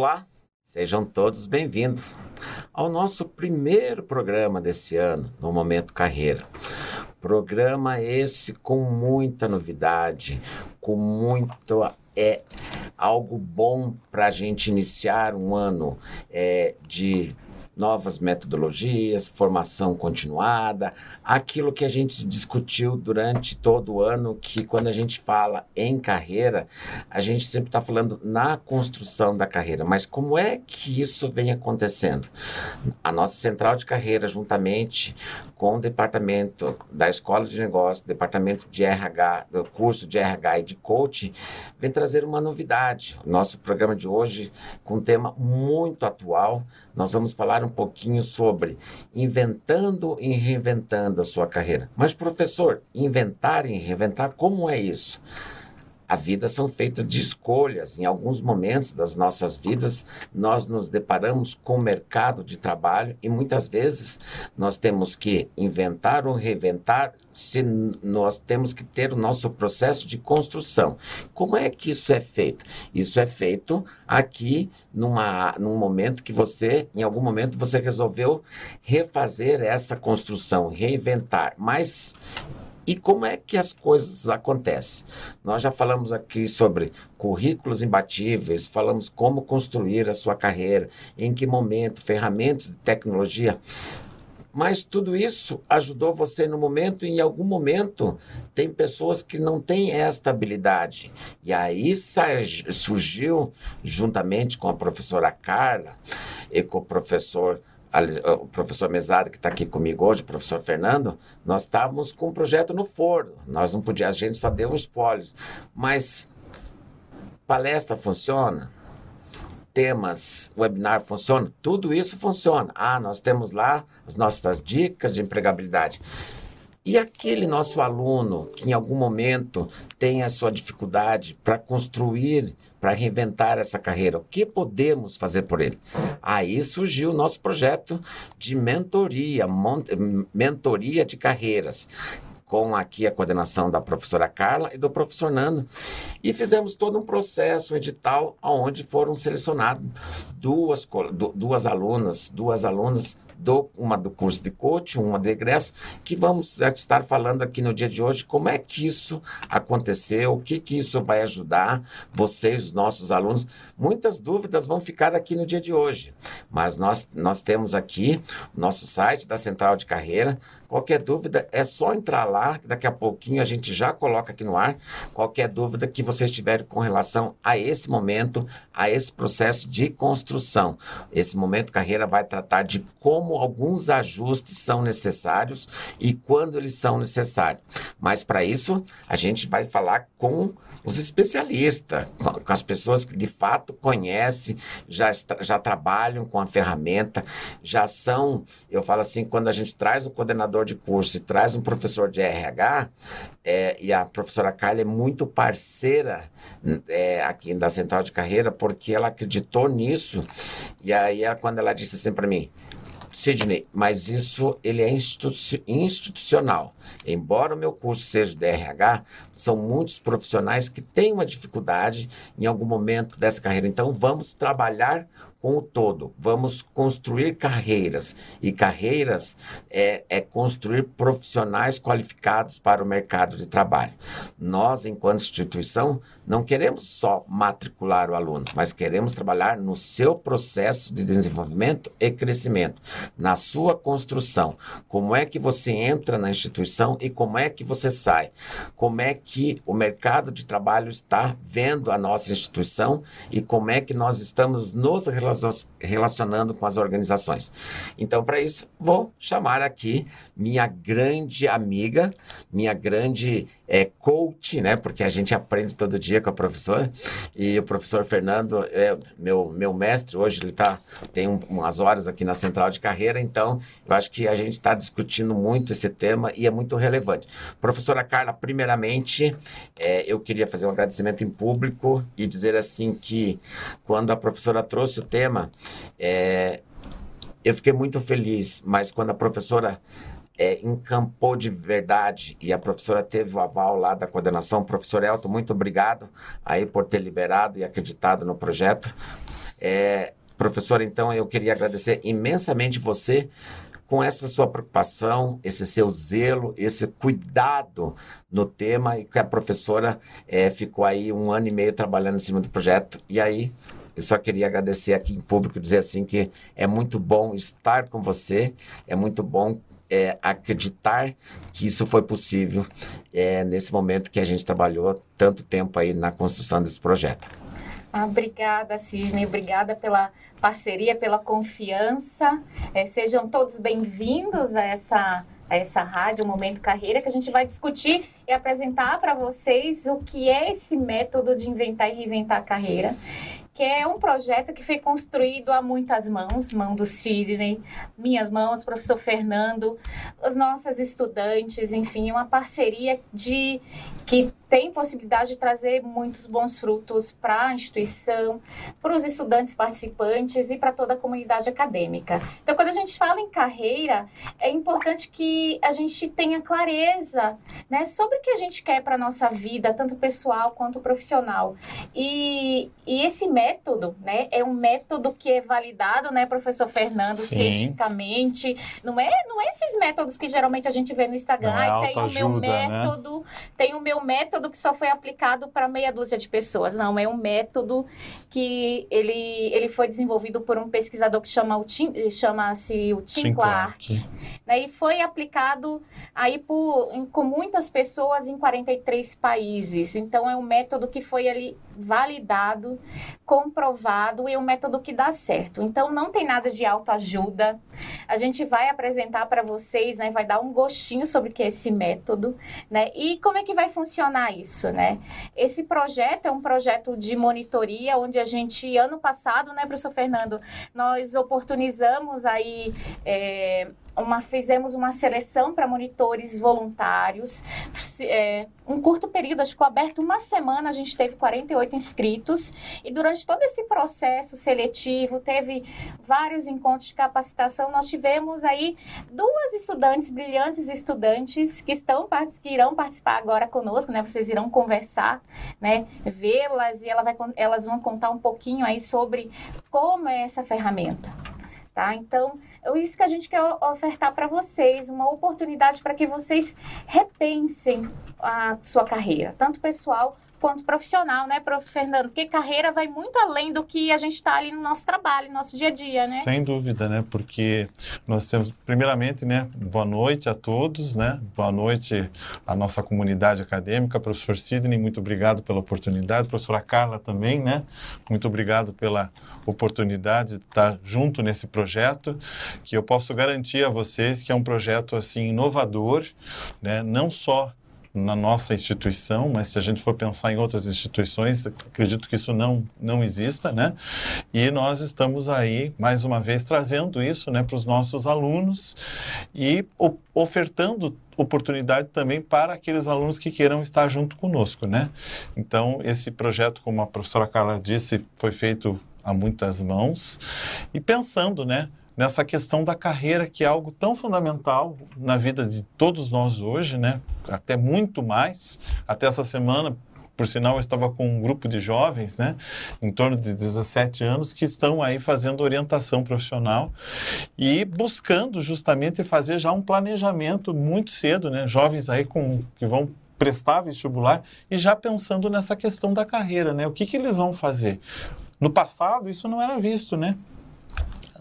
Olá, sejam todos bem-vindos ao nosso primeiro programa desse ano, no Momento Carreira. Programa esse com muita novidade, com muito é algo bom para a gente iniciar um ano é, de novas metodologias, formação continuada, aquilo que a gente discutiu durante todo o ano, que quando a gente fala em carreira, a gente sempre está falando na construção da carreira, mas como é que isso vem acontecendo? A nossa central de carreira, juntamente com o departamento da Escola de Negócios, departamento de RH, do curso de RH e de coaching, vem trazer uma novidade. O nosso programa de hoje, com um tema muito atual, nós vamos falar um pouquinho sobre inventando e reinventando a sua carreira. Mas, professor, inventar e reinventar, como é isso? A vida são feitas de escolhas. Em alguns momentos das nossas vidas, nós nos deparamos com o mercado de trabalho e muitas vezes nós temos que inventar ou reinventar se nós temos que ter o nosso processo de construção. Como é que isso é feito? Isso é feito aqui numa, num momento que você, em algum momento, você resolveu refazer essa construção, reinventar. Mas e como é que as coisas acontecem? Nós já falamos aqui sobre currículos imbatíveis, falamos como construir a sua carreira, em que momento, ferramentas de tecnologia. Mas tudo isso ajudou você no momento, e em algum momento tem pessoas que não têm esta habilidade. E aí surgiu, juntamente com a professora Carla e com o professor o professor Mesada, que está aqui comigo hoje, o professor Fernando, nós estávamos com um projeto no forno. Nós não podíamos, a gente só deu um spoiler. Mas palestra funciona, temas, webinar funciona, tudo isso funciona. Ah, nós temos lá as nossas dicas de empregabilidade. E aquele nosso aluno que em algum momento tem a sua dificuldade para construir, para reinventar essa carreira, o que podemos fazer por ele? Aí surgiu o nosso projeto de mentoria, mentoria de carreiras com aqui a coordenação da professora Carla e do professor Nando. E fizemos todo um processo edital onde foram selecionadas duas, duas alunas, duas alunas do, uma do curso de coaching, uma de egresso, que vamos estar falando aqui no dia de hoje como é que isso aconteceu, o que, que isso vai ajudar vocês, os nossos alunos. Muitas dúvidas vão ficar aqui no dia de hoje, mas nós, nós temos aqui nosso site da Central de Carreira, Qualquer dúvida é só entrar lá, daqui a pouquinho a gente já coloca aqui no ar. Qualquer dúvida que vocês tiverem com relação a esse momento, a esse processo de construção. Esse momento carreira vai tratar de como alguns ajustes são necessários e quando eles são necessários. Mas para isso, a gente vai falar com os especialistas, com as pessoas que de fato conhecem, já, já trabalham com a ferramenta, já são, eu falo assim, quando a gente traz um coordenador de curso e traz um professor de RH, é, e a professora Carla é muito parceira é, aqui da Central de Carreira, porque ela acreditou nisso, e aí quando ela disse assim para mim, Sidney, mas isso ele é institucional. Embora o meu curso seja de RH, são muitos profissionais que têm uma dificuldade em algum momento dessa carreira. Então, vamos trabalhar com o todo. Vamos construir carreiras. E carreiras é, é construir profissionais qualificados para o mercado de trabalho. Nós, enquanto instituição, não queremos só matricular o aluno, mas queremos trabalhar no seu processo de desenvolvimento e crescimento, na sua construção. Como é que você entra na instituição e como é que você sai? Como é que o mercado de trabalho está vendo a nossa instituição e como é que nós estamos nos relacionando com as organizações. Então, para isso, vou chamar aqui minha grande amiga, minha grande é, coach, né? Porque a gente aprende todo dia com a professora. E o professor Fernando é meu, meu mestre. Hoje ele tá, tem um, umas horas aqui na central de carreira. Então, eu acho que a gente está discutindo muito esse tema e é muito relevante. Professora Carla, primeiramente, é, eu queria fazer um agradecimento em público e dizer assim que quando a professora trouxe o tema, é, eu fiquei muito feliz, mas quando a professora é, encampou de verdade e a professora teve o aval lá da coordenação, professor Elton, muito obrigado aí por ter liberado e acreditado no projeto. É, professora, então eu queria agradecer imensamente você com essa sua preocupação, esse seu zelo, esse cuidado no tema e que a professora é, ficou aí um ano e meio trabalhando em cima do projeto e aí eu só queria agradecer aqui em público dizer assim que é muito bom estar com você, é muito bom é, acreditar que isso foi possível é, nesse momento que a gente trabalhou tanto tempo aí na construção desse projeto. Ah, obrigada, Cisne. Obrigada pela parceria, pela confiança. É, sejam todos bem-vindos a essa, a essa rádio Momento Carreira, que a gente vai discutir e apresentar para vocês o que é esse método de inventar e reinventar a carreira que é um projeto que foi construído a muitas mãos, mão do Sidney, minhas mãos, professor Fernando, as nossas estudantes, enfim, uma parceria de que tem possibilidade de trazer muitos bons frutos para a instituição, para os estudantes participantes e para toda a comunidade acadêmica. Então, quando a gente fala em carreira, é importante que a gente tenha clareza né, sobre o que a gente quer para a nossa vida, tanto pessoal quanto profissional. E, e esse método né, é um método que é validado, né, professor Fernando, Sim. cientificamente. Não é, não é esses métodos que geralmente a gente vê no Instagram. Não, é tem o meu né? método, né? tem o meu método método que só foi aplicado para meia dúzia de pessoas. Não, é um método que ele, ele foi desenvolvido por um pesquisador que chama o Tim, chama-se o Tim, Tim Clark. Clark. Né, e foi aplicado aí por, em, com muitas pessoas em 43 países. Então, é um método que foi ali validado, comprovado e um método que dá certo. Então, não tem nada de autoajuda. A gente vai apresentar para vocês, né, vai dar um gostinho sobre o que é esse método, né? E como é que vai funcionar isso, né? Esse projeto é um projeto de monitoria onde a gente, ano passado, né, professor Fernando, nós oportunizamos aí é, uma, fizemos uma seleção para monitores voluntários. É, um curto período, acho que aberto uma semana, a gente teve 48 inscritos. E durante todo esse processo seletivo, teve vários encontros de capacitação. Nós tivemos aí duas estudantes, brilhantes estudantes, que, estão, que irão participar agora conosco, né? Vocês irão conversar, né? Vê-las e ela vai, elas vão contar um pouquinho aí sobre como é essa ferramenta. Tá? Então, é isso que a gente quer ofertar para vocês, uma oportunidade para que vocês repensem a sua carreira, tanto pessoal quanto profissional, né, prof. Fernando? Porque carreira vai muito além do que a gente está ali no nosso trabalho, no nosso dia a dia, né? Sem dúvida, né? Porque nós temos, primeiramente, né, boa noite a todos, né? Boa noite à nossa comunidade acadêmica. Professor Sidney, muito obrigado pela oportunidade. Professora Carla também, né? Muito obrigado pela oportunidade de estar junto nesse projeto, que eu posso garantir a vocês que é um projeto, assim, inovador, né? Não só na nossa instituição, mas se a gente for pensar em outras instituições, acredito que isso não, não exista, né? E nós estamos aí, mais uma vez, trazendo isso né, para os nossos alunos e ofertando oportunidade também para aqueles alunos que queiram estar junto conosco, né? Então, esse projeto, como a professora Carla disse, foi feito a muitas mãos e pensando, né? Nessa questão da carreira, que é algo tão fundamental na vida de todos nós hoje, né? Até muito mais. Até essa semana, por sinal, eu estava com um grupo de jovens, né, em torno de 17 anos, que estão aí fazendo orientação profissional e buscando justamente fazer já um planejamento muito cedo, né, jovens aí com que vão prestar vestibular e já pensando nessa questão da carreira, né, o que que eles vão fazer. No passado isso não era visto, né?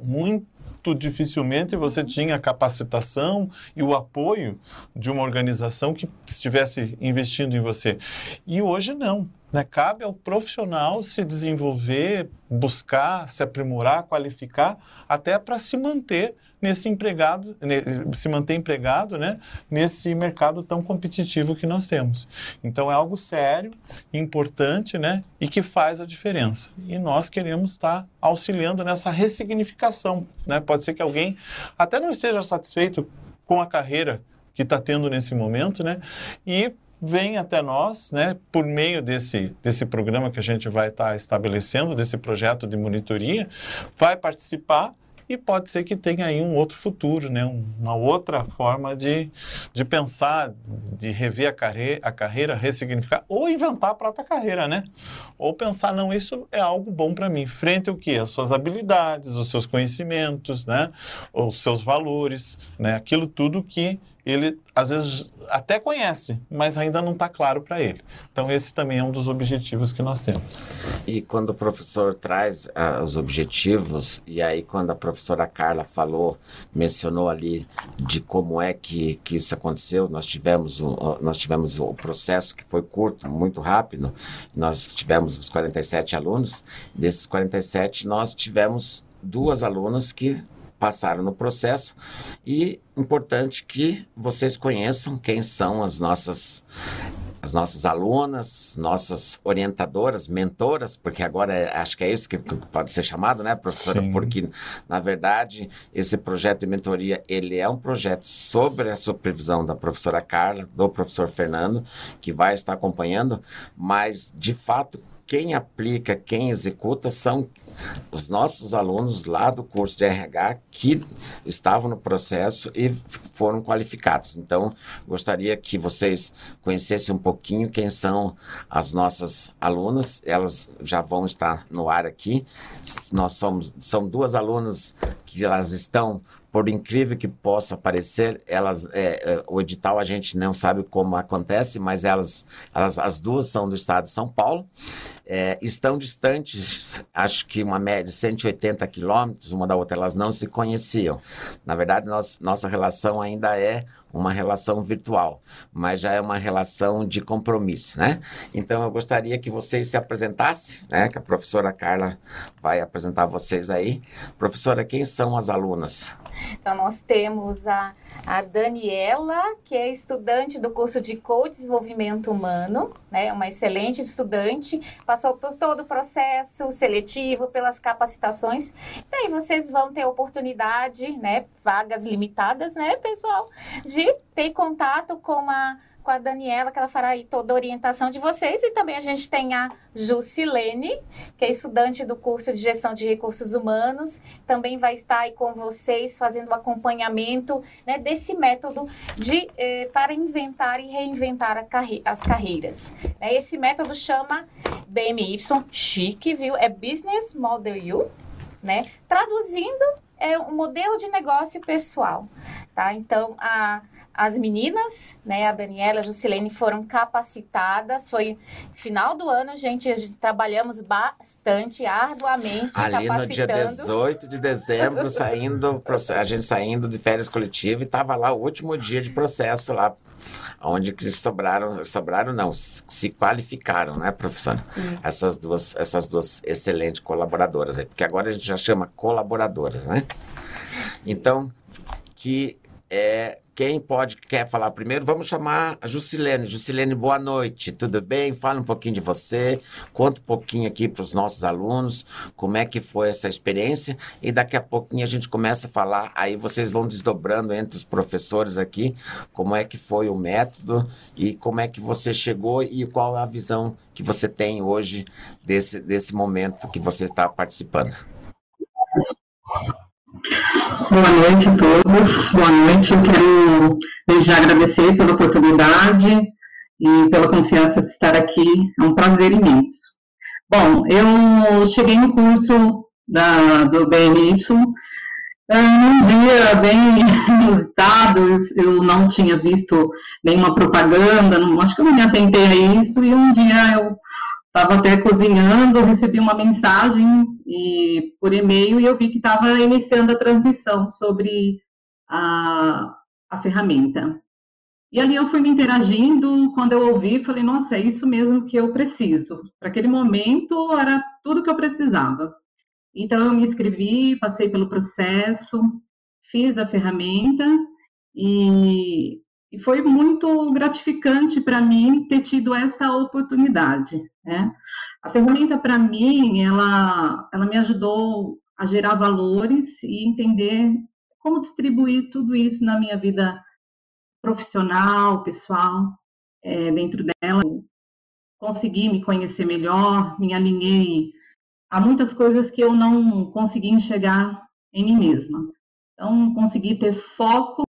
Muito dificilmente você tinha a capacitação e o apoio de uma organização que estivesse investindo em você. E hoje não. Né? Cabe ao profissional se desenvolver, buscar, se aprimorar, qualificar, até para se manter nesse empregado, se manter empregado, né, nesse mercado tão competitivo que nós temos. Então é algo sério, importante, né, e que faz a diferença. E nós queremos estar auxiliando nessa ressignificação, né? Pode ser que alguém até não esteja satisfeito com a carreira que está tendo nesse momento, né? E vem até nós, né, por meio desse, desse programa que a gente vai estar estabelecendo, desse projeto de monitoria, vai participar e pode ser que tenha aí um outro futuro, né? uma outra forma de, de pensar, de rever a, carreira, a carreira, ressignificar, ou inventar a própria carreira, né? Ou pensar, não, isso é algo bom para mim, frente ao que? As suas habilidades, os seus conhecimentos, né? Os seus valores, né? Aquilo tudo que ele às vezes até conhece, mas ainda não está claro para ele. Então esse também é um dos objetivos que nós temos. E quando o professor traz uh, os objetivos e aí quando a professora Carla falou, mencionou ali de como é que, que isso aconteceu, nós tivemos o, nós tivemos o processo que foi curto, muito rápido. Nós tivemos os 47 alunos, desses 47 nós tivemos duas alunas que passaram no processo e importante que vocês conheçam quem são as nossas as nossas alunas, nossas orientadoras, mentoras, porque agora é, acho que é isso que, que, pode ser chamado, né, professora? Sim. Porque, na verdade, esse projeto de mentoria, ele é um projeto sobre a supervisão da professora Carla, do professor Fernando, que vai estar acompanhando, mas, de fato, quem aplica, quem executa são os nossos alunos lá do curso de RH que estavam no processo e foram qualificados. Então, gostaria que vocês conhecessem um pouquinho quem são as nossas alunas. Elas já vão estar no ar aqui. Nós somos são duas alunas que elas estão por incrível que possa parecer, elas, é, é, o edital a gente não sabe como acontece, mas elas, elas, as duas são do estado de São Paulo é, estão distantes, acho que uma média de 180 quilômetros uma da outra, elas não se conheciam. Na verdade, nós, nossa relação ainda é uma relação virtual, mas já é uma relação de compromisso, né? Então, eu gostaria que vocês se apresentassem, né? Que a professora Carla vai apresentar vocês aí. Professora, quem são as alunas? Então, nós temos a, a Daniela, que é estudante do curso de Coach Desenvolvimento Humano, né? Uma excelente estudante, passou por todo o processo seletivo, pelas capacitações. E aí vocês vão ter oportunidade, né? Vagas limitadas, né, pessoal? De ter contato com a com a Daniela, que ela fará aí toda a orientação de vocês. E também a gente tem a Jusilene, que é estudante do curso de Gestão de Recursos Humanos, também vai estar aí com vocês fazendo o acompanhamento né, desse método de, eh, para inventar e reinventar carre as carreiras. É, esse método chama BMY, chique, viu? É Business Model U, né? Traduzindo, é um modelo de negócio pessoal, tá? Então, a as meninas, né, a Daniela e a Juscelene foram capacitadas. Foi final do ano, gente, gente trabalhamos bastante, arduamente, Ali no dia 18 de dezembro, saindo, a gente saindo de férias coletivas e estava lá o último dia de processo lá, onde que sobraram, sobraram não, se qualificaram, né, professora? Essas duas, essas duas excelentes colaboradoras aí, porque agora a gente já chama colaboradoras, né? Então, que é quem pode, quer falar primeiro? Vamos chamar a Jusilene. Jusilene, boa noite, tudo bem? Fala um pouquinho de você, conta um pouquinho aqui para os nossos alunos como é que foi essa experiência e daqui a pouquinho a gente começa a falar, aí vocês vão desdobrando entre os professores aqui como é que foi o método e como é que você chegou e qual é a visão que você tem hoje desse, desse momento que você está participando. Boa noite a todos. Boa noite. Eu quero desde agradecer pela oportunidade e pela confiança de estar aqui. É um prazer imenso. Bom, eu cheguei no curso da, do BNY um dia bem inusitado, eu não tinha visto nenhuma propaganda, não, acho que eu não me atentei a isso, e um dia eu Estava até cozinhando, recebi uma mensagem e, por e-mail e eu vi que estava iniciando a transmissão sobre a, a ferramenta. E ali eu fui me interagindo, quando eu ouvi, falei, nossa, é isso mesmo que eu preciso. Para aquele momento, era tudo que eu precisava. Então, eu me inscrevi, passei pelo processo, fiz a ferramenta e e foi muito gratificante para mim ter tido essa oportunidade. Né? A ferramenta, para mim, ela, ela me ajudou a gerar valores e entender como distribuir tudo isso na minha vida profissional, pessoal, é, dentro dela. Consegui me conhecer melhor, me alinhei a muitas coisas que eu não consegui enxergar em mim mesma. Então, consegui ter foco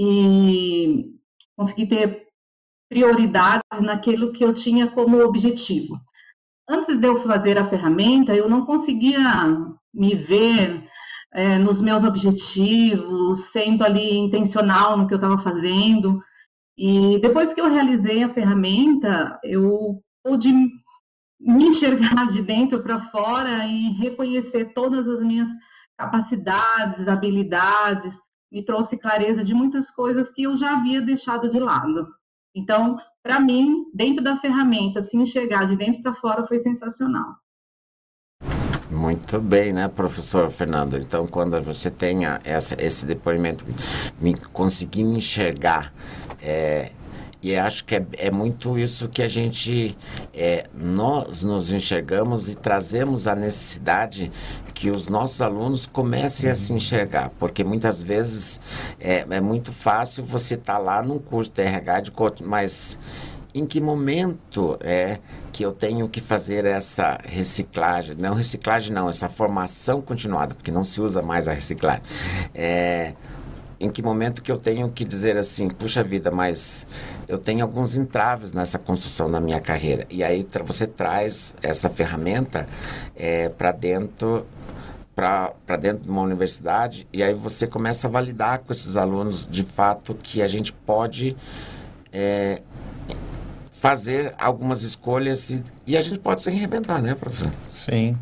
e consegui ter prioridades naquilo que eu tinha como objetivo. Antes de eu fazer a ferramenta, eu não conseguia me ver é, nos meus objetivos, sendo ali intencional no que eu estava fazendo. E depois que eu realizei a ferramenta, eu pude me enxergar de dentro para fora e reconhecer todas as minhas capacidades, habilidades, me trouxe clareza de muitas coisas que eu já havia deixado de lado. Então, para mim, dentro da ferramenta, se enxergar de dentro para fora foi sensacional. Muito bem, né, professor Fernando? Então, quando você tenha essa, esse depoimento, me conseguir enxergar é, e acho que é, é, muito isso que a gente, é, nós nos enxergamos e trazemos a necessidade que os nossos alunos comecem a se enxergar, porque muitas vezes é, é muito fácil você estar tá lá num curso de RH de coach, mas em que momento é que eu tenho que fazer essa reciclagem? Não reciclagem não, essa formação continuada, porque não se usa mais a reciclagem. É, em que momento que eu tenho que dizer assim, puxa vida, mas eu tenho alguns entraves nessa construção da minha carreira. E aí você traz essa ferramenta é, para dentro para dentro de uma universidade e aí você começa a validar com esses alunos de fato que a gente pode é, fazer algumas escolhas e, e, a gente pode se reinventar, né, professor? Sim.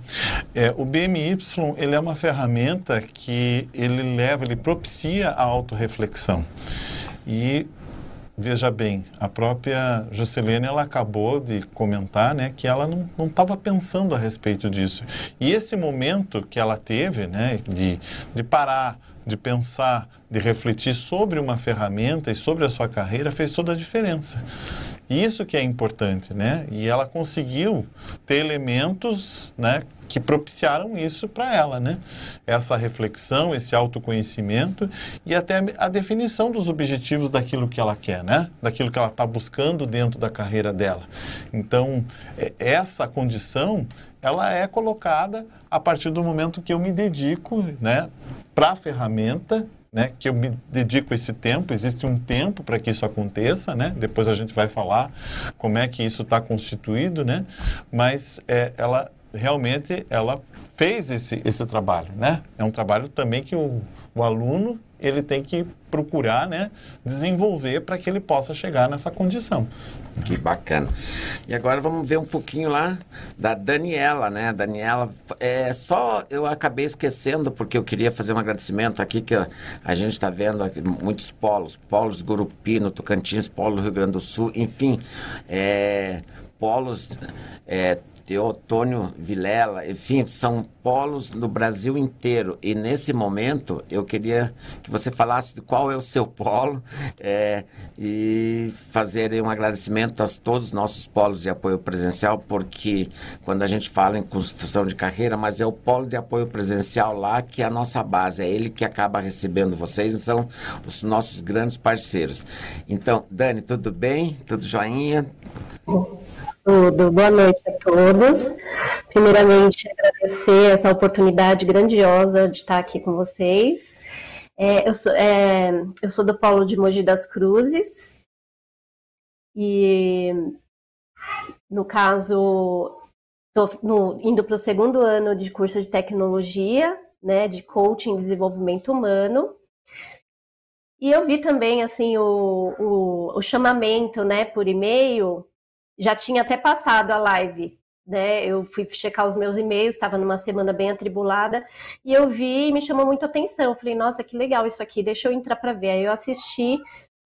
É, o BMY, ele é uma ferramenta que ele leva, ele propicia a autorreflexão. E veja bem, a própria Juscelene, ela acabou de comentar, né, que ela não estava pensando a respeito disso. E esse momento que ela teve, né, de, de parar, de pensar, de refletir sobre uma ferramenta e sobre a sua carreira fez toda a diferença. Isso que é importante, né? E ela conseguiu ter elementos, né, que propiciaram isso para ela, né? Essa reflexão, esse autoconhecimento e até a definição dos objetivos daquilo que ela quer, né? Daquilo que ela está buscando dentro da carreira dela. Então, é, essa condição, ela é colocada a partir do momento que eu me dedico, né, para a ferramenta né, que eu me dedico esse tempo, existe um tempo para que isso aconteça, né? Depois a gente vai falar como é que isso está constituído, né? Mas é, ela realmente ela fez esse, esse trabalho, né? É um trabalho também que o, o aluno ele tem que procurar né, desenvolver para que ele possa chegar nessa condição. Que bacana. E agora vamos ver um pouquinho lá da Daniela, né? Daniela, é só eu acabei esquecendo porque eu queria fazer um agradecimento aqui que a, gente está vendo aqui, muitos polos, polos Gurupi, no Tocantins, polo Rio Grande do Sul, enfim, é, polos é, Teotônio Vilela, enfim, são polos no Brasil inteiro. E nesse momento eu queria que você falasse de qual é o seu polo é, e fazer um agradecimento a todos os nossos polos de apoio presencial, porque quando a gente fala em construção de carreira, mas é o polo de apoio presencial lá que é a nossa base, é ele que acaba recebendo vocês, são os nossos grandes parceiros. Então, Dani, tudo bem? Tudo joinha? Tudo. Boa noite a todos. Primeiramente, agradecer essa oportunidade grandiosa de estar aqui com vocês. É, eu, sou, é, eu sou do Polo de Mogi das Cruzes e, no caso, estou indo para o segundo ano de curso de tecnologia, né, de coaching e desenvolvimento humano. E eu vi também assim o, o, o chamamento, né, por e-mail já tinha até passado a live, né? Eu fui checar os meus e-mails, estava numa semana bem atribulada e eu vi e me chamou muito atenção. Eu falei, nossa, que legal isso aqui, deixa eu entrar para ver. Aí eu assisti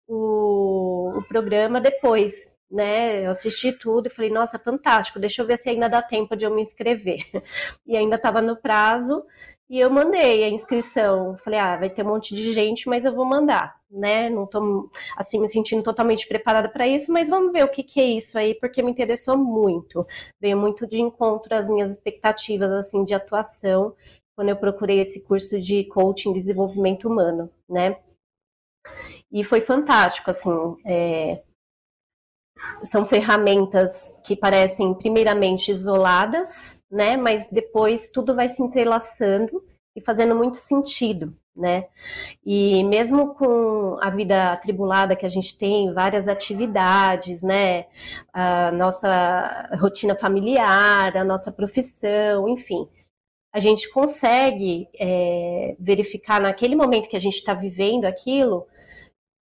o, o programa depois, né? Eu assisti tudo e falei, nossa, fantástico, deixa eu ver se ainda dá tempo de eu me inscrever. E ainda estava no prazo. E eu mandei a inscrição. Falei, ah, vai ter um monte de gente, mas eu vou mandar, né? Não tô, assim, me sentindo totalmente preparada para isso, mas vamos ver o que, que é isso aí, porque me interessou muito. Veio muito de encontro às minhas expectativas, assim, de atuação, quando eu procurei esse curso de coaching de desenvolvimento humano, né? E foi fantástico, assim, é, são ferramentas que parecem primeiramente isoladas, né? Mas depois tudo vai se entrelaçando e fazendo muito sentido, né? E mesmo com a vida atribulada que a gente tem, várias atividades, né? A nossa rotina familiar, a nossa profissão, enfim, a gente consegue é, verificar naquele momento que a gente está vivendo aquilo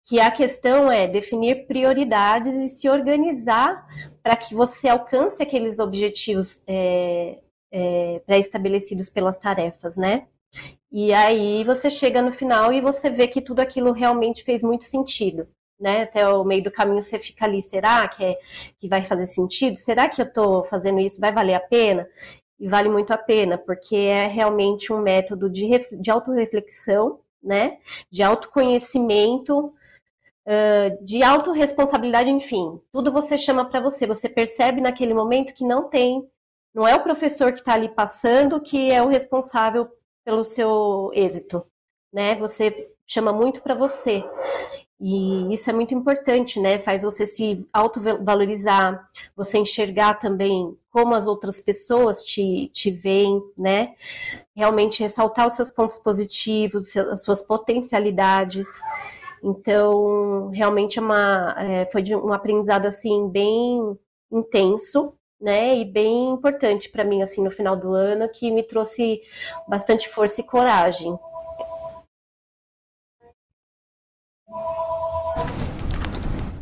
que a questão é definir prioridades e se organizar para que você alcance aqueles objetivos é, é, pré-estabelecidos pelas tarefas, né? E aí você chega no final e você vê que tudo aquilo realmente fez muito sentido. Né? Até o meio do caminho você fica ali, será que, é, que vai fazer sentido? Será que eu estou fazendo isso? Vai valer a pena? E vale muito a pena, porque é realmente um método de, de autorreflexão, né? De autoconhecimento, de autorresponsabilidade, enfim, tudo você chama para você. Você percebe naquele momento que não tem, não é o professor que está ali passando que é o responsável pelo seu êxito, né? Você chama muito para você. E isso é muito importante, né? Faz você se autovalorizar, você enxergar também como as outras pessoas te, te veem, né? Realmente ressaltar os seus pontos positivos, as suas potencialidades. Então, realmente é uma, é, foi um aprendizado assim bem intenso, né? E bem importante para mim assim no final do ano, que me trouxe bastante força e coragem.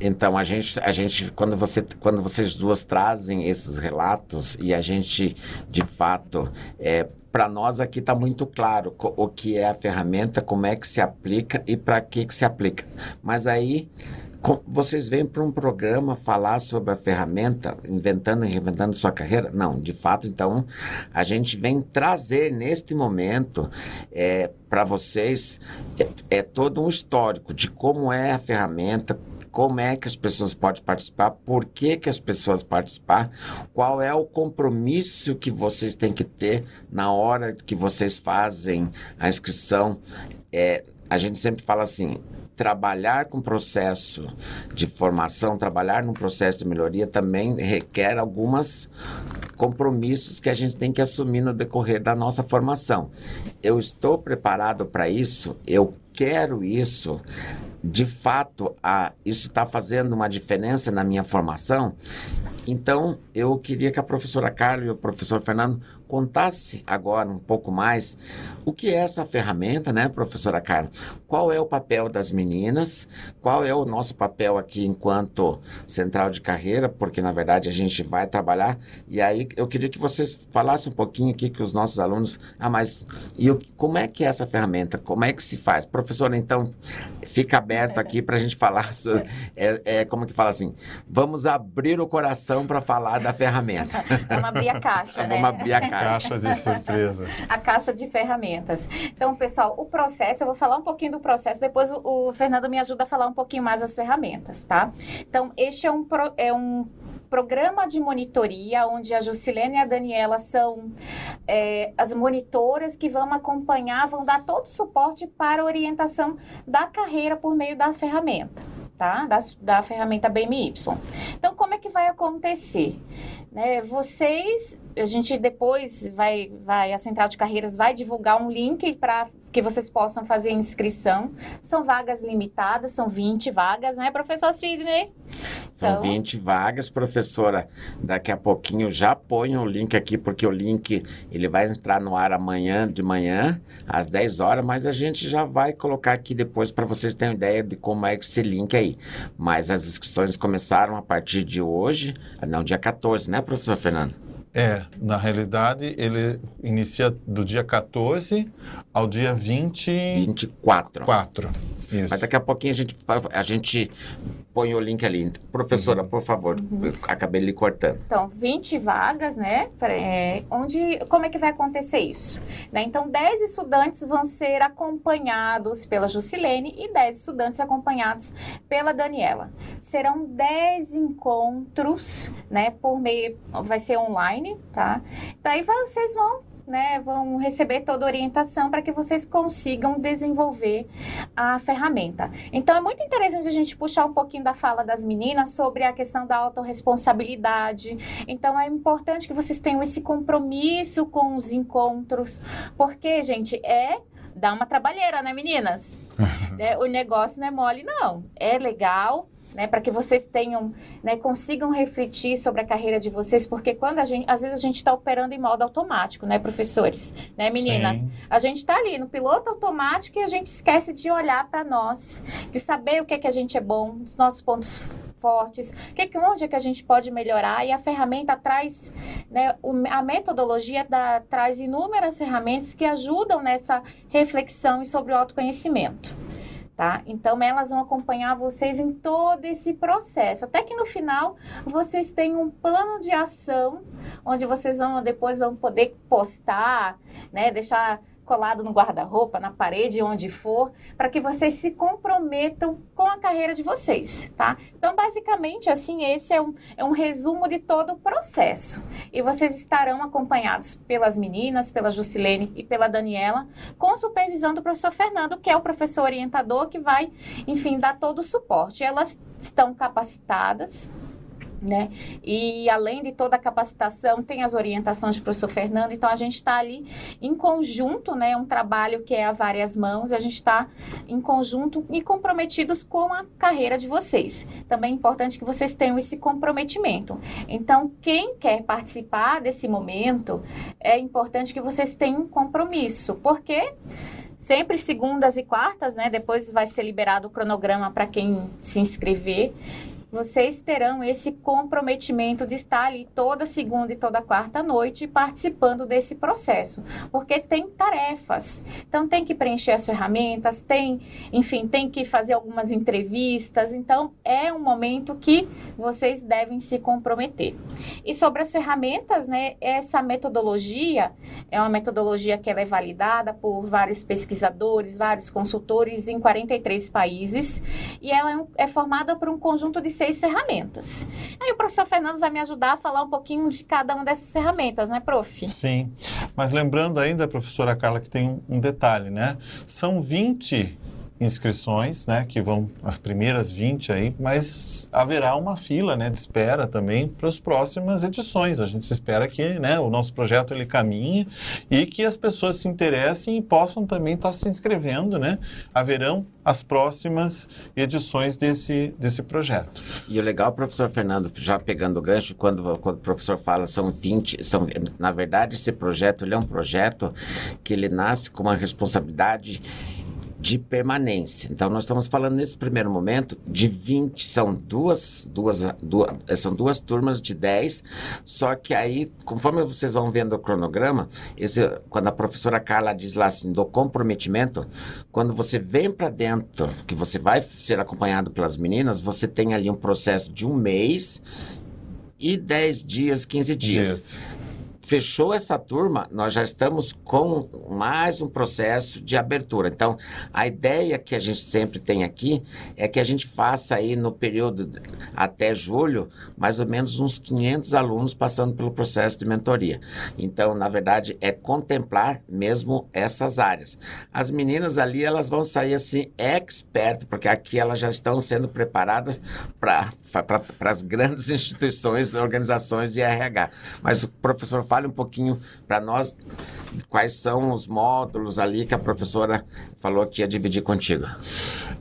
Então a gente, a gente, quando você, quando vocês duas trazem esses relatos e a gente, de fato, é, para nós aqui está muito claro o que é a ferramenta, como é que se aplica e para que, que se aplica. Mas aí vocês vêm para um programa falar sobre a ferramenta, inventando e reinventando sua carreira? Não, de fato, então, a gente vem trazer neste momento é, para vocês é, é todo um histórico de como é a ferramenta, como é que as pessoas podem participar, por que, que as pessoas participar, qual é o compromisso que vocês têm que ter na hora que vocês fazem a inscrição. É, a gente sempre fala assim, trabalhar com processo de formação, trabalhar num processo de melhoria também requer algumas compromissos que a gente tem que assumir no decorrer da nossa formação. Eu estou preparado para isso, eu quero isso, de fato, a, isso está fazendo uma diferença na minha formação. Então, eu queria que a professora Carla e o professor Fernando contasse agora um pouco mais o que é essa ferramenta, né, professora Carla? Qual é o papel das meninas? Qual é o nosso papel aqui enquanto central de carreira? Porque, na verdade, a gente vai trabalhar. E aí, eu queria que vocês falassem um pouquinho aqui que os nossos alunos... Ah, mas e como é que é essa ferramenta? Como é que se faz? Professora, então, fica aberto aqui para a gente falar... Sobre, é, é, como que fala assim? Vamos abrir o coração para falar da ferramenta. Vamos abrir a caixa, né? Vamos abrir a caixa. Caixa de surpresa. a caixa de ferramentas. Então, pessoal, o processo, eu vou falar um pouquinho do processo, depois o, o Fernando me ajuda a falar um pouquinho mais das ferramentas, tá? Então, este é um, pro, é um programa de monitoria, onde a Jusilene e a Daniela são é, as monitoras que vão acompanhar, vão dar todo o suporte para a orientação da carreira por meio da ferramenta. Tá? Da, da ferramenta BMY. Então, como é que vai acontecer? Né? Vocês a gente depois vai, vai, a Central de Carreiras vai divulgar um link para que vocês possam fazer inscrição. São vagas limitadas, são 20 vagas, né, professor Sidney? São então... 20 vagas, professora. Daqui a pouquinho já ponho o link aqui, porque o link ele vai entrar no ar amanhã de manhã, às 10 horas, mas a gente já vai colocar aqui depois para vocês terem ideia de como é esse link aí. Mas as inscrições começaram a partir de hoje, não, dia 14, né, professor Fernando? É, na realidade, ele inicia do dia 14 ao dia 20... 24. 4. Isso. Mas daqui a pouquinho a gente, a gente põe o link ali. Professora, uhum. por favor, uhum. acabei lhe cortando. Então, 20 vagas, né? É, onde, como é que vai acontecer isso? Né? Então, 10 estudantes vão ser acompanhados pela Jusilene e 10 estudantes acompanhados pela Daniela. Serão 10 encontros, né? Por meio, vai ser online, tá? Daí vocês vão né, vão receber toda a orientação para que vocês consigam desenvolver a ferramenta. Então, é muito interessante a gente puxar um pouquinho da fala das meninas sobre a questão da autorresponsabilidade. Então, é importante que vocês tenham esse compromisso com os encontros, porque, gente, é dá uma trabalheira, né, meninas? é, o negócio não é mole, não. É legal, né, para que vocês tenham, né, consigam refletir sobre a carreira de vocês, porque quando a gente, às vezes a gente está operando em modo automático, né, professores, né, meninas, Sim. a gente está ali no piloto automático e a gente esquece de olhar para nós, de saber o que é que a gente é bom, dos nossos pontos fortes, que, onde é que a gente pode melhorar e a ferramenta traz, né, a metodologia da, traz inúmeras ferramentas que ajudam nessa reflexão e sobre o autoconhecimento tá? Então elas vão acompanhar vocês em todo esse processo, até que no final vocês tenham um plano de ação onde vocês vão depois vão poder postar, né, deixar colado no guarda-roupa, na parede, onde for, para que vocês se comprometam com a carreira de vocês, tá? Então, basicamente, assim, esse é um, é um resumo de todo o processo. E vocês estarão acompanhados pelas meninas, pela Jusilene e pela Daniela, com supervisão do professor Fernando, que é o professor orientador que vai, enfim, dar todo o suporte. Elas estão capacitadas, né? E além de toda a capacitação, tem as orientações do professor Fernando, então a gente está ali em conjunto, né? Um trabalho que é a várias mãos, a gente está em conjunto e comprometidos com a carreira de vocês. Também é importante que vocês tenham esse comprometimento. Então, quem quer participar desse momento, é importante que vocês tenham um compromisso, porque sempre segundas e quartas, né? Depois vai ser liberado o cronograma para quem se inscrever vocês terão esse comprometimento de estar ali toda segunda e toda quarta noite participando desse processo, porque tem tarefas. Então tem que preencher as ferramentas, tem, enfim, tem que fazer algumas entrevistas. Então é um momento que vocês devem se comprometer. E sobre as ferramentas, né, essa metodologia é uma metodologia que ela é validada por vários pesquisadores, vários consultores em 43 países, e ela é, um, é formada por um conjunto de seis ferramentas. Aí o professor Fernando vai me ajudar a falar um pouquinho de cada uma dessas ferramentas, né, prof? Sim. Mas lembrando ainda, professora Carla, que tem um, um detalhe, né? São 20 inscrições, né, que vão as primeiras 20 aí, mas haverá uma fila, né, de espera também para as próximas edições. A gente espera que, né, o nosso projeto ele caminhe e que as pessoas se interessem e possam também estar se inscrevendo, né? Haverão as próximas edições desse, desse projeto. E o legal, professor Fernando, já pegando o gancho, quando, quando o professor fala são 20, são, na verdade esse projeto ele é um projeto que ele nasce com uma responsabilidade de permanência. Então, nós estamos falando nesse primeiro momento de 20, são duas, duas, duas, são duas turmas de 10, só que aí, conforme vocês vão vendo o cronograma, esse, quando a professora Carla diz lá assim, do comprometimento, quando você vem para dentro, que você vai ser acompanhado pelas meninas, você tem ali um processo de um mês e 10 dias, 15 dias. Yes. Fechou essa turma, nós já estamos com mais um processo de abertura. Então, a ideia que a gente sempre tem aqui é que a gente faça aí no período até julho, mais ou menos uns 500 alunos passando pelo processo de mentoria. Então, na verdade, é contemplar mesmo essas áreas. As meninas ali, elas vão sair assim, expert, porque aqui elas já estão sendo preparadas para as grandes instituições, organizações de RH. Mas o professor fala fale um pouquinho para nós quais são os módulos ali que a professora falou que ia dividir contigo.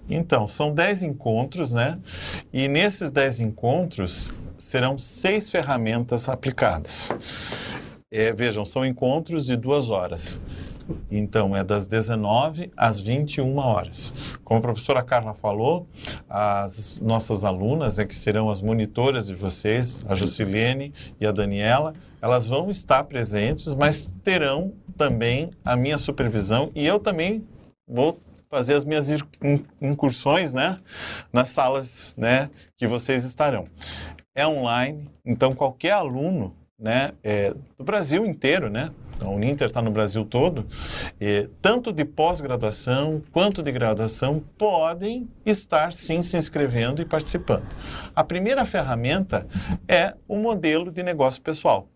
Então, são 10 encontros, né? E nesses 10 encontros serão seis ferramentas aplicadas. É, vejam, são encontros de duas horas. Então, é das 19 às 21 horas. Como a professora Carla falou, as nossas alunas, é que serão as monitoras de vocês, a Jusilene e a Daniela, elas vão estar presentes, mas terão também a minha supervisão e eu também vou fazer as minhas incursões, né, nas salas, né, que vocês estarão. É online, então qualquer aluno, né, é, do Brasil inteiro, né, então, o Uninter está no Brasil todo, e, tanto de pós-graduação quanto de graduação podem estar sim se inscrevendo e participando. A primeira ferramenta é o modelo de negócio pessoal.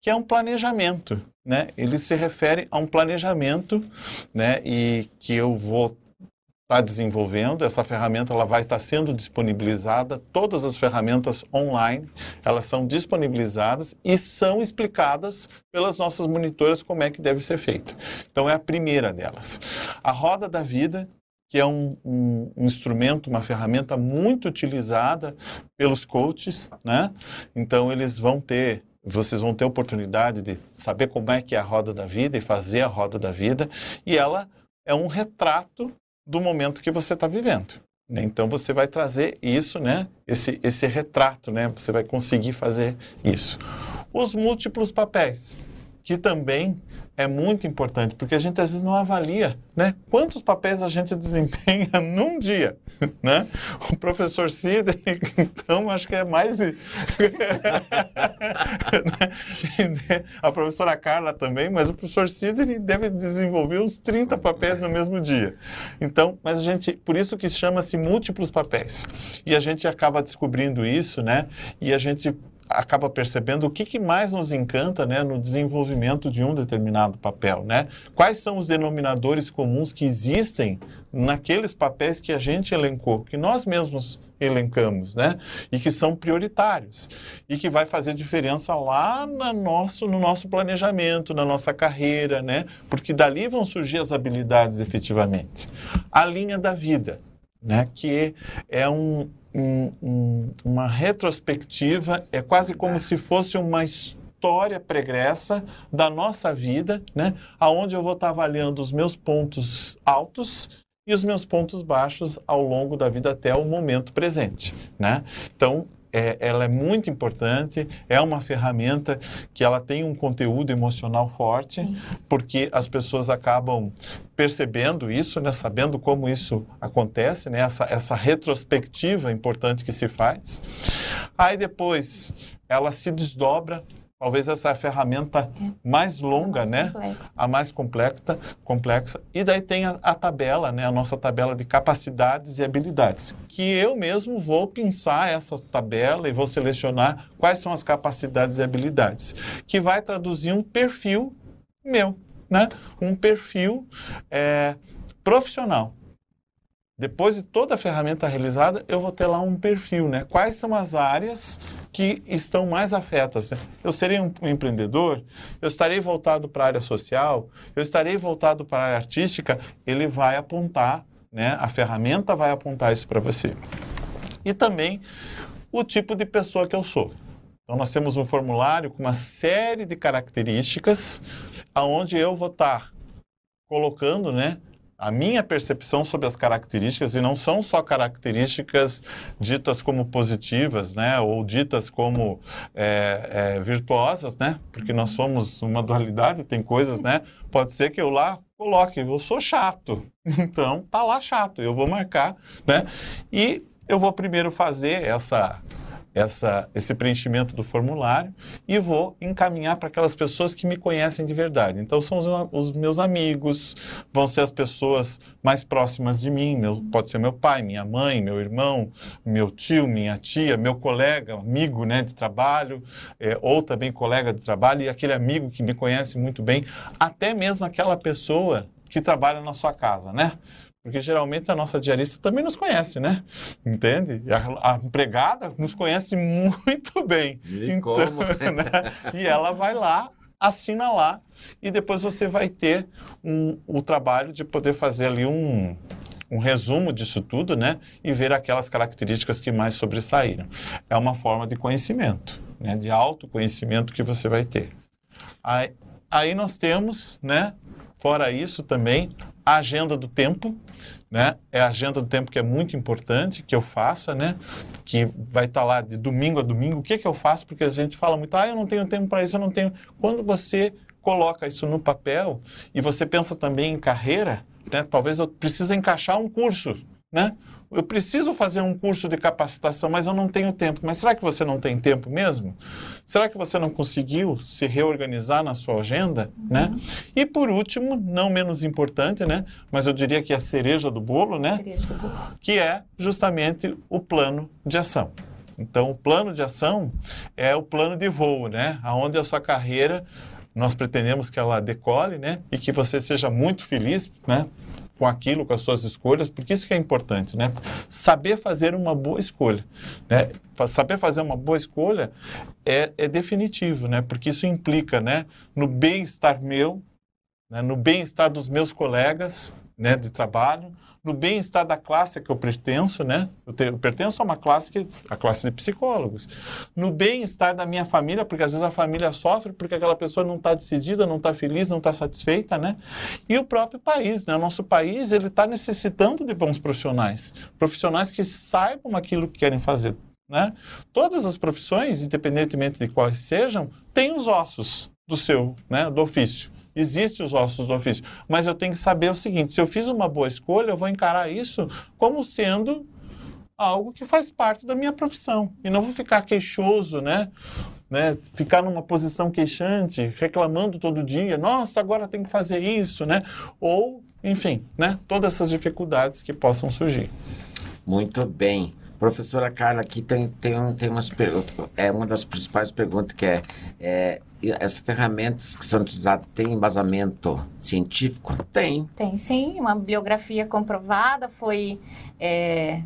que é um planejamento, né? Ele se refere a um planejamento, né? E que eu vou está desenvolvendo. Essa ferramenta ela vai estar sendo disponibilizada. Todas as ferramentas online elas são disponibilizadas e são explicadas pelas nossas monitoras como é que deve ser feito. Então é a primeira delas. A roda da vida que é um, um, um, instrumento, uma ferramenta muito utilizada pelos coaches, né? Então eles vão ter, vocês vão ter oportunidade de saber como é que é a roda da vida e fazer a roda da vida, e ela é um retrato do momento que você está vivendo. Né? Então você vai trazer isso, né? Esse, esse retrato, né? Você vai conseguir fazer isso. Os múltiplos papéis, que também é muito importante, porque a gente às vezes não avalia, né? Quantos papéis a gente desempenha num dia, né? O professor Sidney, então, acho que é mais... a professora Carla também, mas o professor Sidney deve desenvolver uns 30 papéis no mesmo dia. Então, mas a gente, por isso que chama-se múltiplos papéis. E a gente acaba descobrindo isso, né? E a gente acaba percebendo o que, que mais nos encanta né, no desenvolvimento de um determinado papel. Né? Quais são os denominadores comuns que existem naqueles papéis que a gente elencou, que nós mesmos elencamos, né? E que são prioritários e que vai fazer diferença lá no nosso, no nosso planejamento, na nossa carreira, né? Porque dali vão surgir as habilidades efetivamente. A linha da vida, né? Que é um, um, um, uma retrospectiva, é quase como se fosse uma história pregressa da nossa vida, né? Aonde eu vou estar avaliando os meus pontos altos e os meus pontos baixos ao longo da vida até o momento presente, né? Então, é, ela é muito importante, é uma ferramenta que ela tem um conteúdo emocional forte, Sim. porque as pessoas acabam percebendo isso, né, sabendo como isso acontece, né, essa, essa retrospectiva importante que se faz. Aí depois ela se desdobra Talvez essa é a ferramenta é. mais longa, mais né? Complexa. A mais complexa, complexa. E daí tem a, a, tabela, né? A nossa tabela de capacidades e habilidades, que eu mesmo vou pensar essa tabela e vou selecionar quais são as capacidades e habilidades, que vai traduzir um perfil meu, né? Um perfil é, profissional. Depois de toda a ferramenta realizada, eu vou ter lá um perfil, né? Quais são as áreas que estão mais afetas? Né? Eu serei um empreendedor? Eu estarei voltado para a área social? Eu estarei voltado para a área artística? Ele vai apontar, né? A ferramenta vai apontar isso para você. E também o tipo de pessoa que eu sou. Então nós temos um formulário com uma série de características aonde eu vou estar colocando, né, a minha percepção sobre as características, e não são só características ditas como positivas, né, ou ditas como é, é, virtuosas, né, porque nós somos uma dualidade, tem coisas, né, pode ser que eu lá coloque, eu sou chato, então tá lá chato, eu vou marcar, né, e eu vou primeiro fazer essa essa, esse preenchimento do formulário e vou encaminhar para aquelas pessoas que me conhecem de verdade. Então, são os, os, meus amigos, vão ser as pessoas mais próximas de mim, meu, pode ser meu pai, minha mãe, meu irmão, meu tio, minha tia, meu colega, amigo né, de trabalho, é, ou também colega de trabalho, e aquele amigo que me conhece muito bem, até mesmo aquela pessoa que trabalha na sua casa, né? Porque geralmente a nossa diarista também nos conhece, né? Entende? A, a empregada nos conhece muito bem. E então, como? Né? E ela vai lá, assina lá, e depois você vai ter um, o trabalho de poder fazer ali um, um resumo disso tudo, né? E ver aquelas características que mais sobressaíram. É uma forma de conhecimento, né? De autoconhecimento que você vai ter. Aí, aí nós temos, né? Fora isso também, a agenda do tempo, né? É a agenda do tempo que é muito importante que eu faça, né? Que vai estar tá lá de domingo a domingo. O que que eu faço? Porque a gente fala muito, ah, eu não tenho tempo para isso, eu não tenho. Quando você coloca isso no papel e você pensa também em carreira, né? Talvez eu precise encaixar um curso, né? Eu preciso fazer um curso de capacitação, mas eu não tenho tempo. Mas será que você não tem tempo mesmo? Será que você não conseguiu se reorganizar na sua agenda, uhum. né? E por último, não menos importante, né? Mas eu diria que é a cereja do bolo, né? Cereja do bolo. Que é justamente o plano de ação. Então, o plano de ação é o plano de voo, né? Aonde a sua carreira nós pretendemos que ela decole, né? E que você seja muito feliz, né? Com aquilo, com as suas escolhas, porque isso que é importante, né? Saber fazer uma boa escolha, né? Saber fazer uma boa escolha é, é definitivo, né? Porque isso implica, né? No bem-estar meu, né? no bem-estar dos meus colegas, né? De trabalho, no bem-estar da classe a que eu pertenço, né? Eu, te, eu, pertenço a uma classe que a classe de psicólogos. No bem-estar da minha família, porque às vezes a família sofre porque aquela pessoa não está decidida, não está feliz, não está satisfeita, né? E o próprio país, né? O nosso país ele está necessitando de bons profissionais, profissionais que saibam aquilo que querem fazer. Né? Todas as profissões, independentemente de quais sejam, têm os ossos do seu, né, do ofício. Existem os ossos do ofício. Mas eu tenho que saber o seguinte: se eu fiz uma boa escolha, eu vou encarar isso como sendo algo que faz parte da minha profissão. E não vou ficar queixoso, né? né? Ficar numa posição queixante, reclamando todo dia, nossa, agora tem que fazer isso, né? Ou, enfim, né? Todas essas dificuldades que possam surgir. Muito bem. Professora Carla, aqui tem, tem, um, tem umas perguntas. É uma das principais perguntas que é, é essas ferramentas que são utilizadas têm embasamento científico? Tem. Tem sim, uma biografia comprovada, foi é,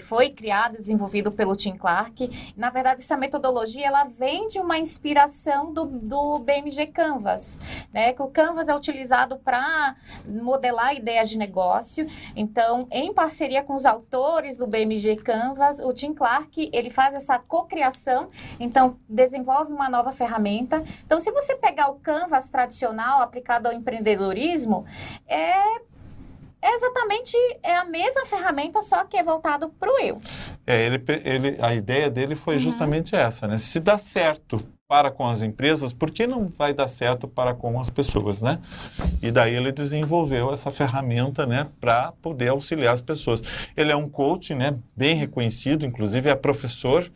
foi criado, desenvolvido pelo Tim Clark. Na verdade, essa metodologia ela vem de uma inspiração do, do BMG Canvas, né? Que o Canvas é utilizado para modelar ideias de negócio. Então, em parceria com os autores do BMG Canvas, o Tim Clark ele faz essa cocriação. Então, desenvolve uma nova ferramenta. Então, se você pegar o Canvas tradicional aplicado ao empreendedorismo, é é exatamente é a mesma ferramenta, só que é voltado para o eu. É, ele, ele, a ideia dele foi uhum. justamente essa, né? Se dá certo para com as empresas, por que não vai dar certo para com as pessoas, né? E daí ele desenvolveu essa ferramenta, né, para poder auxiliar as pessoas. Ele é um coach, né, bem reconhecido, inclusive é professor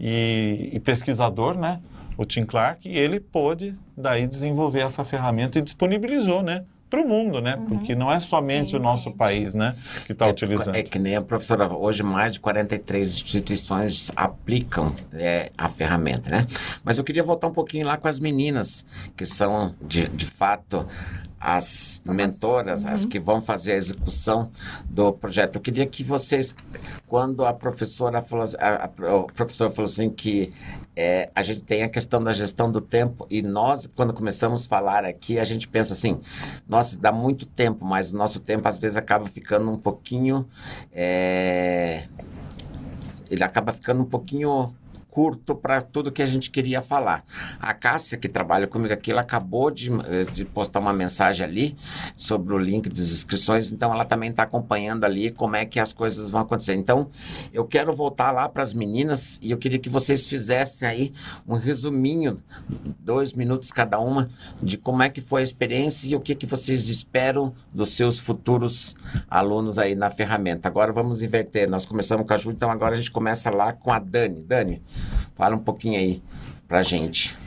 e, e pesquisador, né, o Tim Clark, e ele pôde daí desenvolver essa ferramenta e disponibilizou, né, para o mundo, né? Uhum. Porque não é somente sim, o nosso sim. país, né, que está é, utilizando. É que nem a professora, hoje mais de 43 instituições aplicam é, a ferramenta, né? Mas eu queria voltar um pouquinho lá com as meninas, que são, de, de fato, as mentoras, uhum. as que vão fazer a execução do projeto. Eu queria que vocês, quando a professora falou, a, a, o professor falou assim que é, a gente tem a questão da gestão do tempo e nós, quando começamos a falar aqui, a gente pensa assim, nossa, dá muito tempo, mas o nosso tempo às vezes acaba ficando um pouquinho, é, ele acaba ficando um pouquinho curto para tudo que a gente queria falar. A Cássia, que trabalha comigo aqui, ela acabou de, eh, de postar uma mensagem ali sobre o link das inscrições, então ela também está acompanhando ali como é que as coisas vão acontecer. Então, eu quero voltar lá para as meninas e eu queria que vocês fizessem aí um resuminho, dois minutos cada uma, de como é que foi a experiência e o que, que vocês esperam dos seus futuros alunos aí na ferramenta. Agora vamos inverter. Nós começamos com a Ju, então agora a gente começa lá com a Dani. Dani, Fala um pouquinho aí pra gente.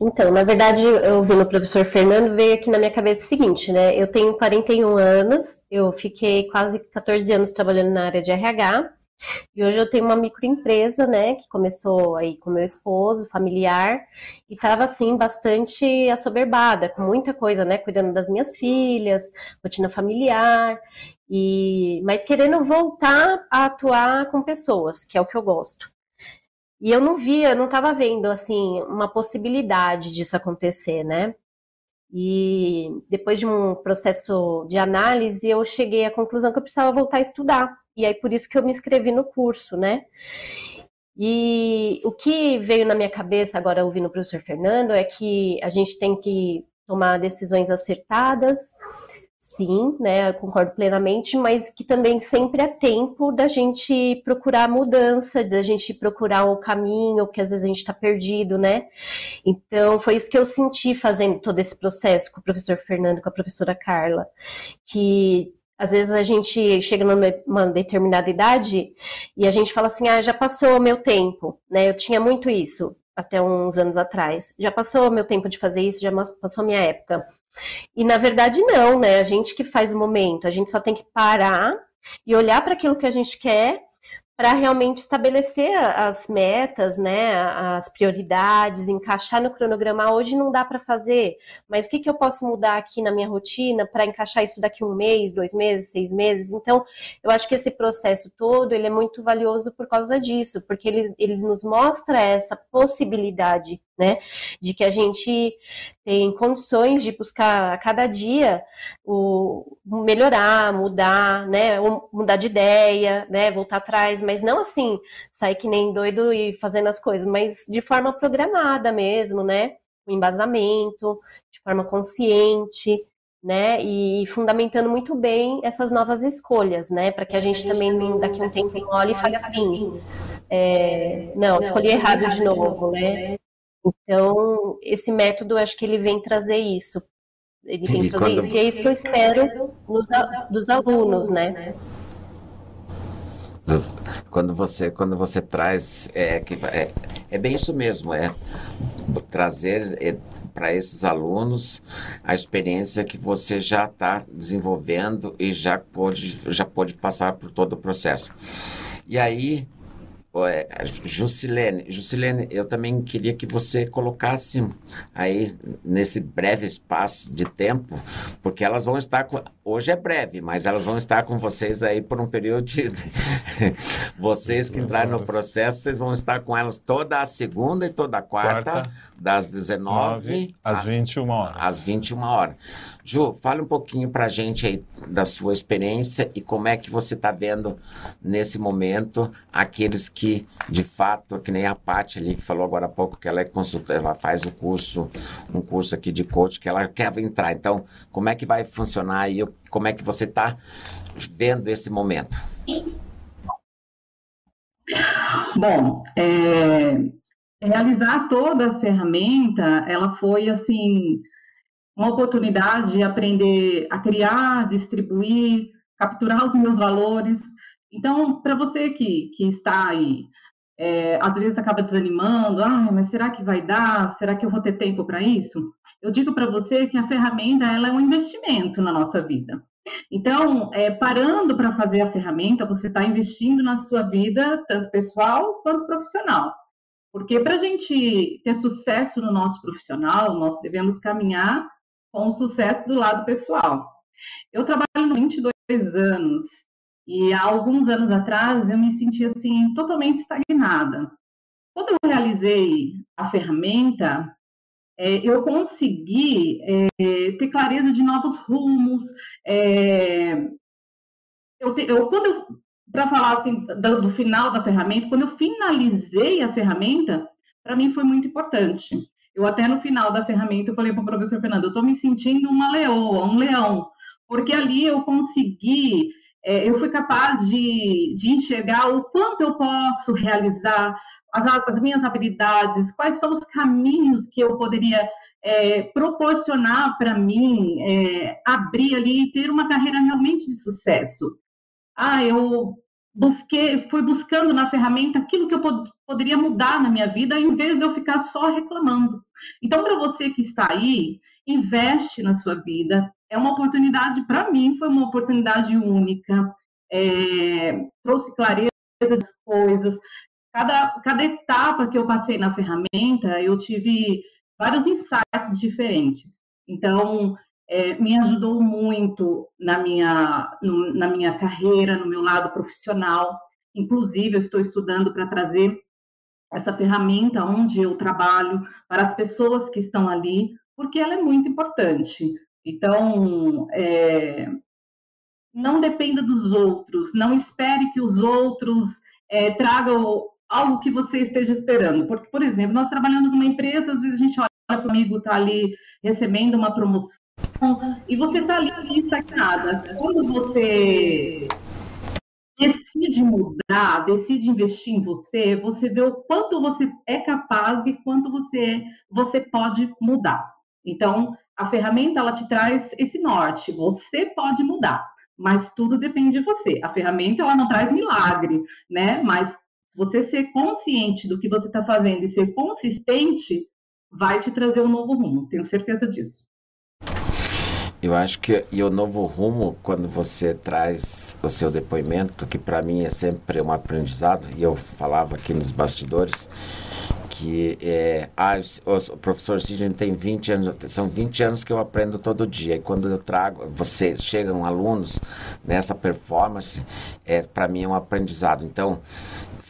Então, na verdade, eu ouvindo o professor Fernando, veio aqui na minha cabeça o seguinte, né? Eu tenho 41 anos, eu fiquei quase 14 anos trabalhando na área de RH, e hoje eu tenho uma microempresa, né, que começou aí com meu esposo, familiar, e estava assim bastante assoberbada, com muita coisa, né, cuidando das minhas filhas, rotina familiar, e mas querendo voltar a atuar com pessoas, que é o que eu gosto. E eu não via, não estava vendo assim uma possibilidade disso acontecer, né? E depois de um processo de análise, eu cheguei à conclusão que eu precisava voltar a estudar. E aí por isso que eu me inscrevi no curso, né? E o que veio na minha cabeça agora ouvindo o professor Fernando é que a gente tem que tomar decisões acertadas, sim, né, concordo plenamente, mas que também sempre é tempo da gente procurar mudança, da gente procurar o caminho, que às vezes a gente está perdido, né? Então, foi isso que eu senti fazendo todo esse processo com o professor Fernando, com a professora Carla, que às vezes a gente chega numa determinada idade e a gente fala assim, ah, já passou o meu tempo, né? Eu tinha muito isso até uns anos atrás. Já passou o meu tempo de fazer isso, já passou a minha época. E na verdade não, né? A gente que faz o momento, a gente só tem que parar e olhar para aquilo que a gente quer, para realmente estabelecer as metas, né, as prioridades, encaixar no cronograma. Hoje não dá para fazer, mas o que, que eu posso mudar aqui na minha rotina para encaixar isso daqui um mês, dois meses, seis meses? Então, eu acho que esse processo todo ele é muito valioso por causa disso, porque ele, ele nos mostra essa possibilidade né? De que a gente tem condições de buscar a cada dia o melhorar, mudar, né? Mudar de ideia, né? Voltar atrás, mas não assim, sair que nem doido e fazendo as coisas, mas de forma programada mesmo, né? Com embasamento, de forma consciente, né? E fundamentando muito bem essas novas escolhas, né? Para que a gente também daqui a um tempo olhe e fale assim, é, não, escolhi errado de novo, né? Então, esse método, acho que ele vem trazer isso. Ele vem e trazer quando... isso. E é isso que eu espero nos, dos alunos, né? Quando você, quando você traz, é, é, é bem isso mesmo, é trazer é, para esses alunos a experiência que você já está desenvolvendo e já pode, já pode passar por todo o processo. E aí, é, Jusilene, Jusilene, eu também queria que você colocasse aí nesse breve espaço de tempo, porque elas vão estar com, hoje é breve, mas elas vão estar com vocês aí por um período de vocês que entraram no processo, vocês vão estar com elas toda a segunda e toda a quarta, quarta das 19 às 21 horas. Às 21 horas. Ju, fale um pouquinho para a gente aí da sua experiência e como é que você está vendo nesse momento aqueles que, de fato, que nem a Paty ali, que falou agora há pouco que ela é consultora, ela faz o curso, um curso aqui de coach, que ela quer entrar. Então, como é que vai funcionar e como é que você está vendo esse momento? Bom, é, realizar toda a ferramenta, ela foi assim uma oportunidade de aprender a criar, distribuir, capturar os meus valores. Então, para você que, que está aí, é, às vezes acaba desanimando, ah, mas será que vai dar? Será que eu vou ter tempo para isso? Eu digo para você que a ferramenta ela é um investimento na nossa vida. Então, é, parando para fazer a ferramenta, você está investindo na sua vida, tanto pessoal quanto profissional. Porque para a gente ter sucesso no nosso profissional, nós devemos caminhar com o sucesso do lado pessoal. Eu trabalho há 22 anos e há alguns anos atrás eu me senti assim totalmente estagnada. Quando eu realizei a ferramenta, é, eu consegui é, ter clareza de novos rumos. É, eu, te, eu, quando eu, para falar assim do, do final da ferramenta, quando eu finalizei a ferramenta, para mim foi muito importante. Eu até no final da ferramenta eu falei para o professor Fernando, eu estou me sentindo uma leoa, um leão, porque ali eu consegui, é, eu fui capaz de, de enxergar o quanto eu posso realizar, as, as minhas habilidades, quais são os caminhos que eu poderia é, proporcionar para mim é, abrir ali e ter uma carreira realmente de sucesso. Ah, eu busquei, fui buscando na ferramenta aquilo que eu pod poderia mudar na minha vida, em vez de eu ficar só reclamando. Então, para você que está aí, investe na sua vida. É uma oportunidade, para mim, foi uma oportunidade única. É, trouxe clareza das coisas. Cada, cada etapa que eu passei na ferramenta, eu tive vários insights diferentes. Então, é, me ajudou muito na minha, no, na minha carreira, no meu lado profissional. Inclusive, eu estou estudando para trazer essa ferramenta onde eu trabalho para as pessoas que estão ali, porque ela é muito importante. Então, é, não dependa dos outros, não espere que os outros é, tragam algo que você esteja esperando. Porque, por exemplo, nós trabalhamos numa empresa, às vezes a gente olha para o amigo, está ali recebendo uma promoção, e você está ali estagnada. Quando você decide mudar, decide investir em você, você vê o quanto você é capaz e quanto você, você pode mudar. Então, a ferramenta ela te traz esse norte. Você pode mudar, mas tudo depende de você. A ferramenta ela não traz milagre, né? Mas você ser consciente do que você está fazendo e ser consistente vai te trazer um novo rumo. Tenho certeza disso. Eu acho que e o novo rumo, quando você traz o seu depoimento, que para mim é sempre um aprendizado, e eu falava aqui nos bastidores, que é, ah, o, professor Sidney tem 20 anos, são 20 anos que eu aprendo todo dia. E quando eu trago, você chegam alunos nessa performance, é para mim é um aprendizado. Então,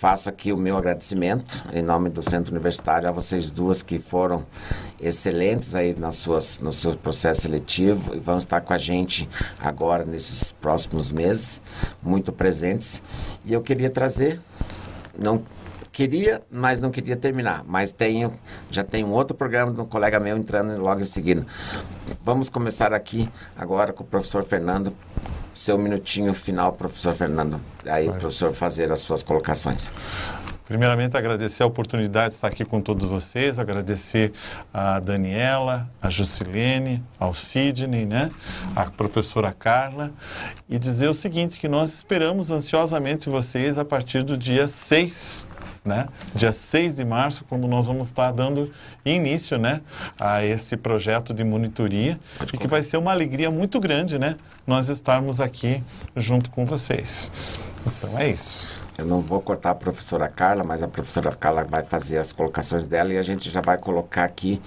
faço aqui o meu agradecimento em nome do Centro Universitário a vocês duas que foram excelentes aí nas suas, no seu processo seletivo e vão estar com a gente agora nesses próximos meses, muito presentes. E eu queria trazer, não queria, mas não queria terminar. Mas tenho, já tem um outro programa de um colega meu entrando logo em seguida. Vamos começar aqui agora com o professor Fernando seu minutinho final, professor Fernando. Aí, Vai. professor, fazer as suas colocações. Primeiramente, agradecer a oportunidade de estar aqui com todos vocês, agradecer a Daniela, a Jusilene, ao Sidney, né? a professora Carla, e dizer o seguinte, que nós esperamos ansiosamente vocês a partir do dia 6 né? Dia 6 de março, quando nós vamos estar dando início, né, a esse projeto de monitoria Pode e que vai ser uma alegria muito grande, né, nós estarmos aqui junto com vocês. Então é isso. Eu não vou cortar a professora Carla, mas a professora Carla vai fazer as colocações dela e a gente já vai colocar aqui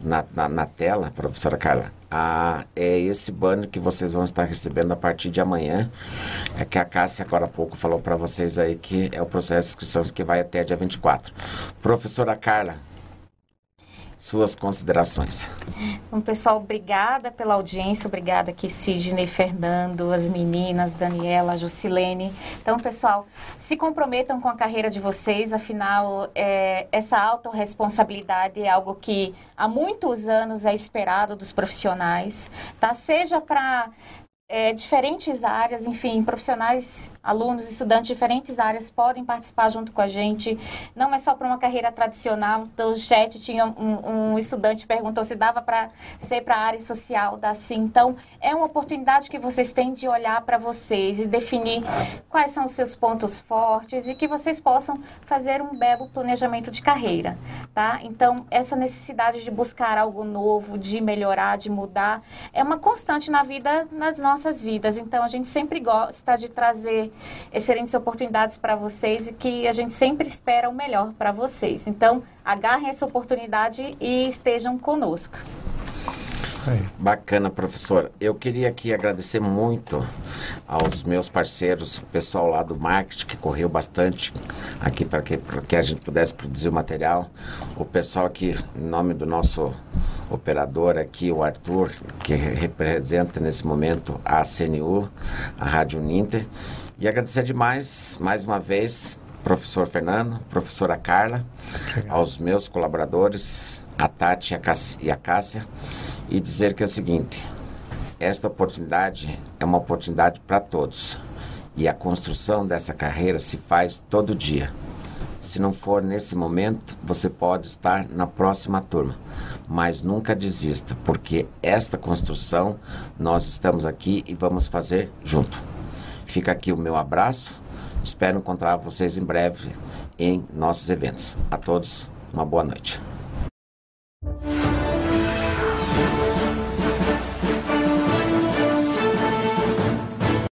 na, na, na tela, professora Carla, a, é esse banner que vocês vão estar recebendo a partir de amanhã. É que a Cássia agora há pouco falou para vocês aí que é o processo de inscrições que vai até dia 24. Professora Carla, suas considerações. Bom, pessoal, obrigada pela audiência, obrigada aqui Sidney, Fernando, as meninas, Daniela, Jusilene. Então, pessoal, se comprometam com a carreira de vocês, afinal, é, essa autorresponsabilidade é algo que há muitos anos é esperado dos profissionais, tá? Seja para é, diferentes áreas, enfim, profissionais, alunos, estudantes de diferentes áreas podem participar junto com a gente. Não é só para uma carreira tradicional. Então, o chat tinha um, um estudante perguntou se dava para ser para a área social da sim. Então, é uma oportunidade que vocês têm de olhar para vocês e definir quais são os seus pontos fortes e que vocês possam fazer um belo planejamento de carreira, tá? Então, essa necessidade de buscar algo novo, de melhorar, de mudar, é uma constante na vida, nas nossas nossas vidas. Então, a gente sempre gosta de trazer excelentes oportunidades para vocês e que a gente sempre espera o melhor para vocês. Então, agarrem essa oportunidade e estejam conosco. Bacana, professor. Eu queria aqui agradecer muito aos meus parceiros, o pessoal lá do marketing que correu bastante aqui para que, que a gente pudesse produzir o material. O pessoal aqui, em nome do nosso operador aqui, o Arthur, que representa nesse momento a CNU, a Rádio Ninter. E agradecer demais, mais uma vez, professor Fernando, professora Carla, aos meus colaboradores, a Tati e a Cássia e dizer que é o seguinte: esta oportunidade é uma oportunidade para todos e a construção dessa carreira se faz todo dia. Se não for nesse momento, você pode estar na próxima turma, mas nunca desista, porque esta construção nós estamos aqui e vamos fazer junto. Fica aqui o meu abraço. Espero encontrar vocês em breve em nossos eventos. A todos, uma boa noite.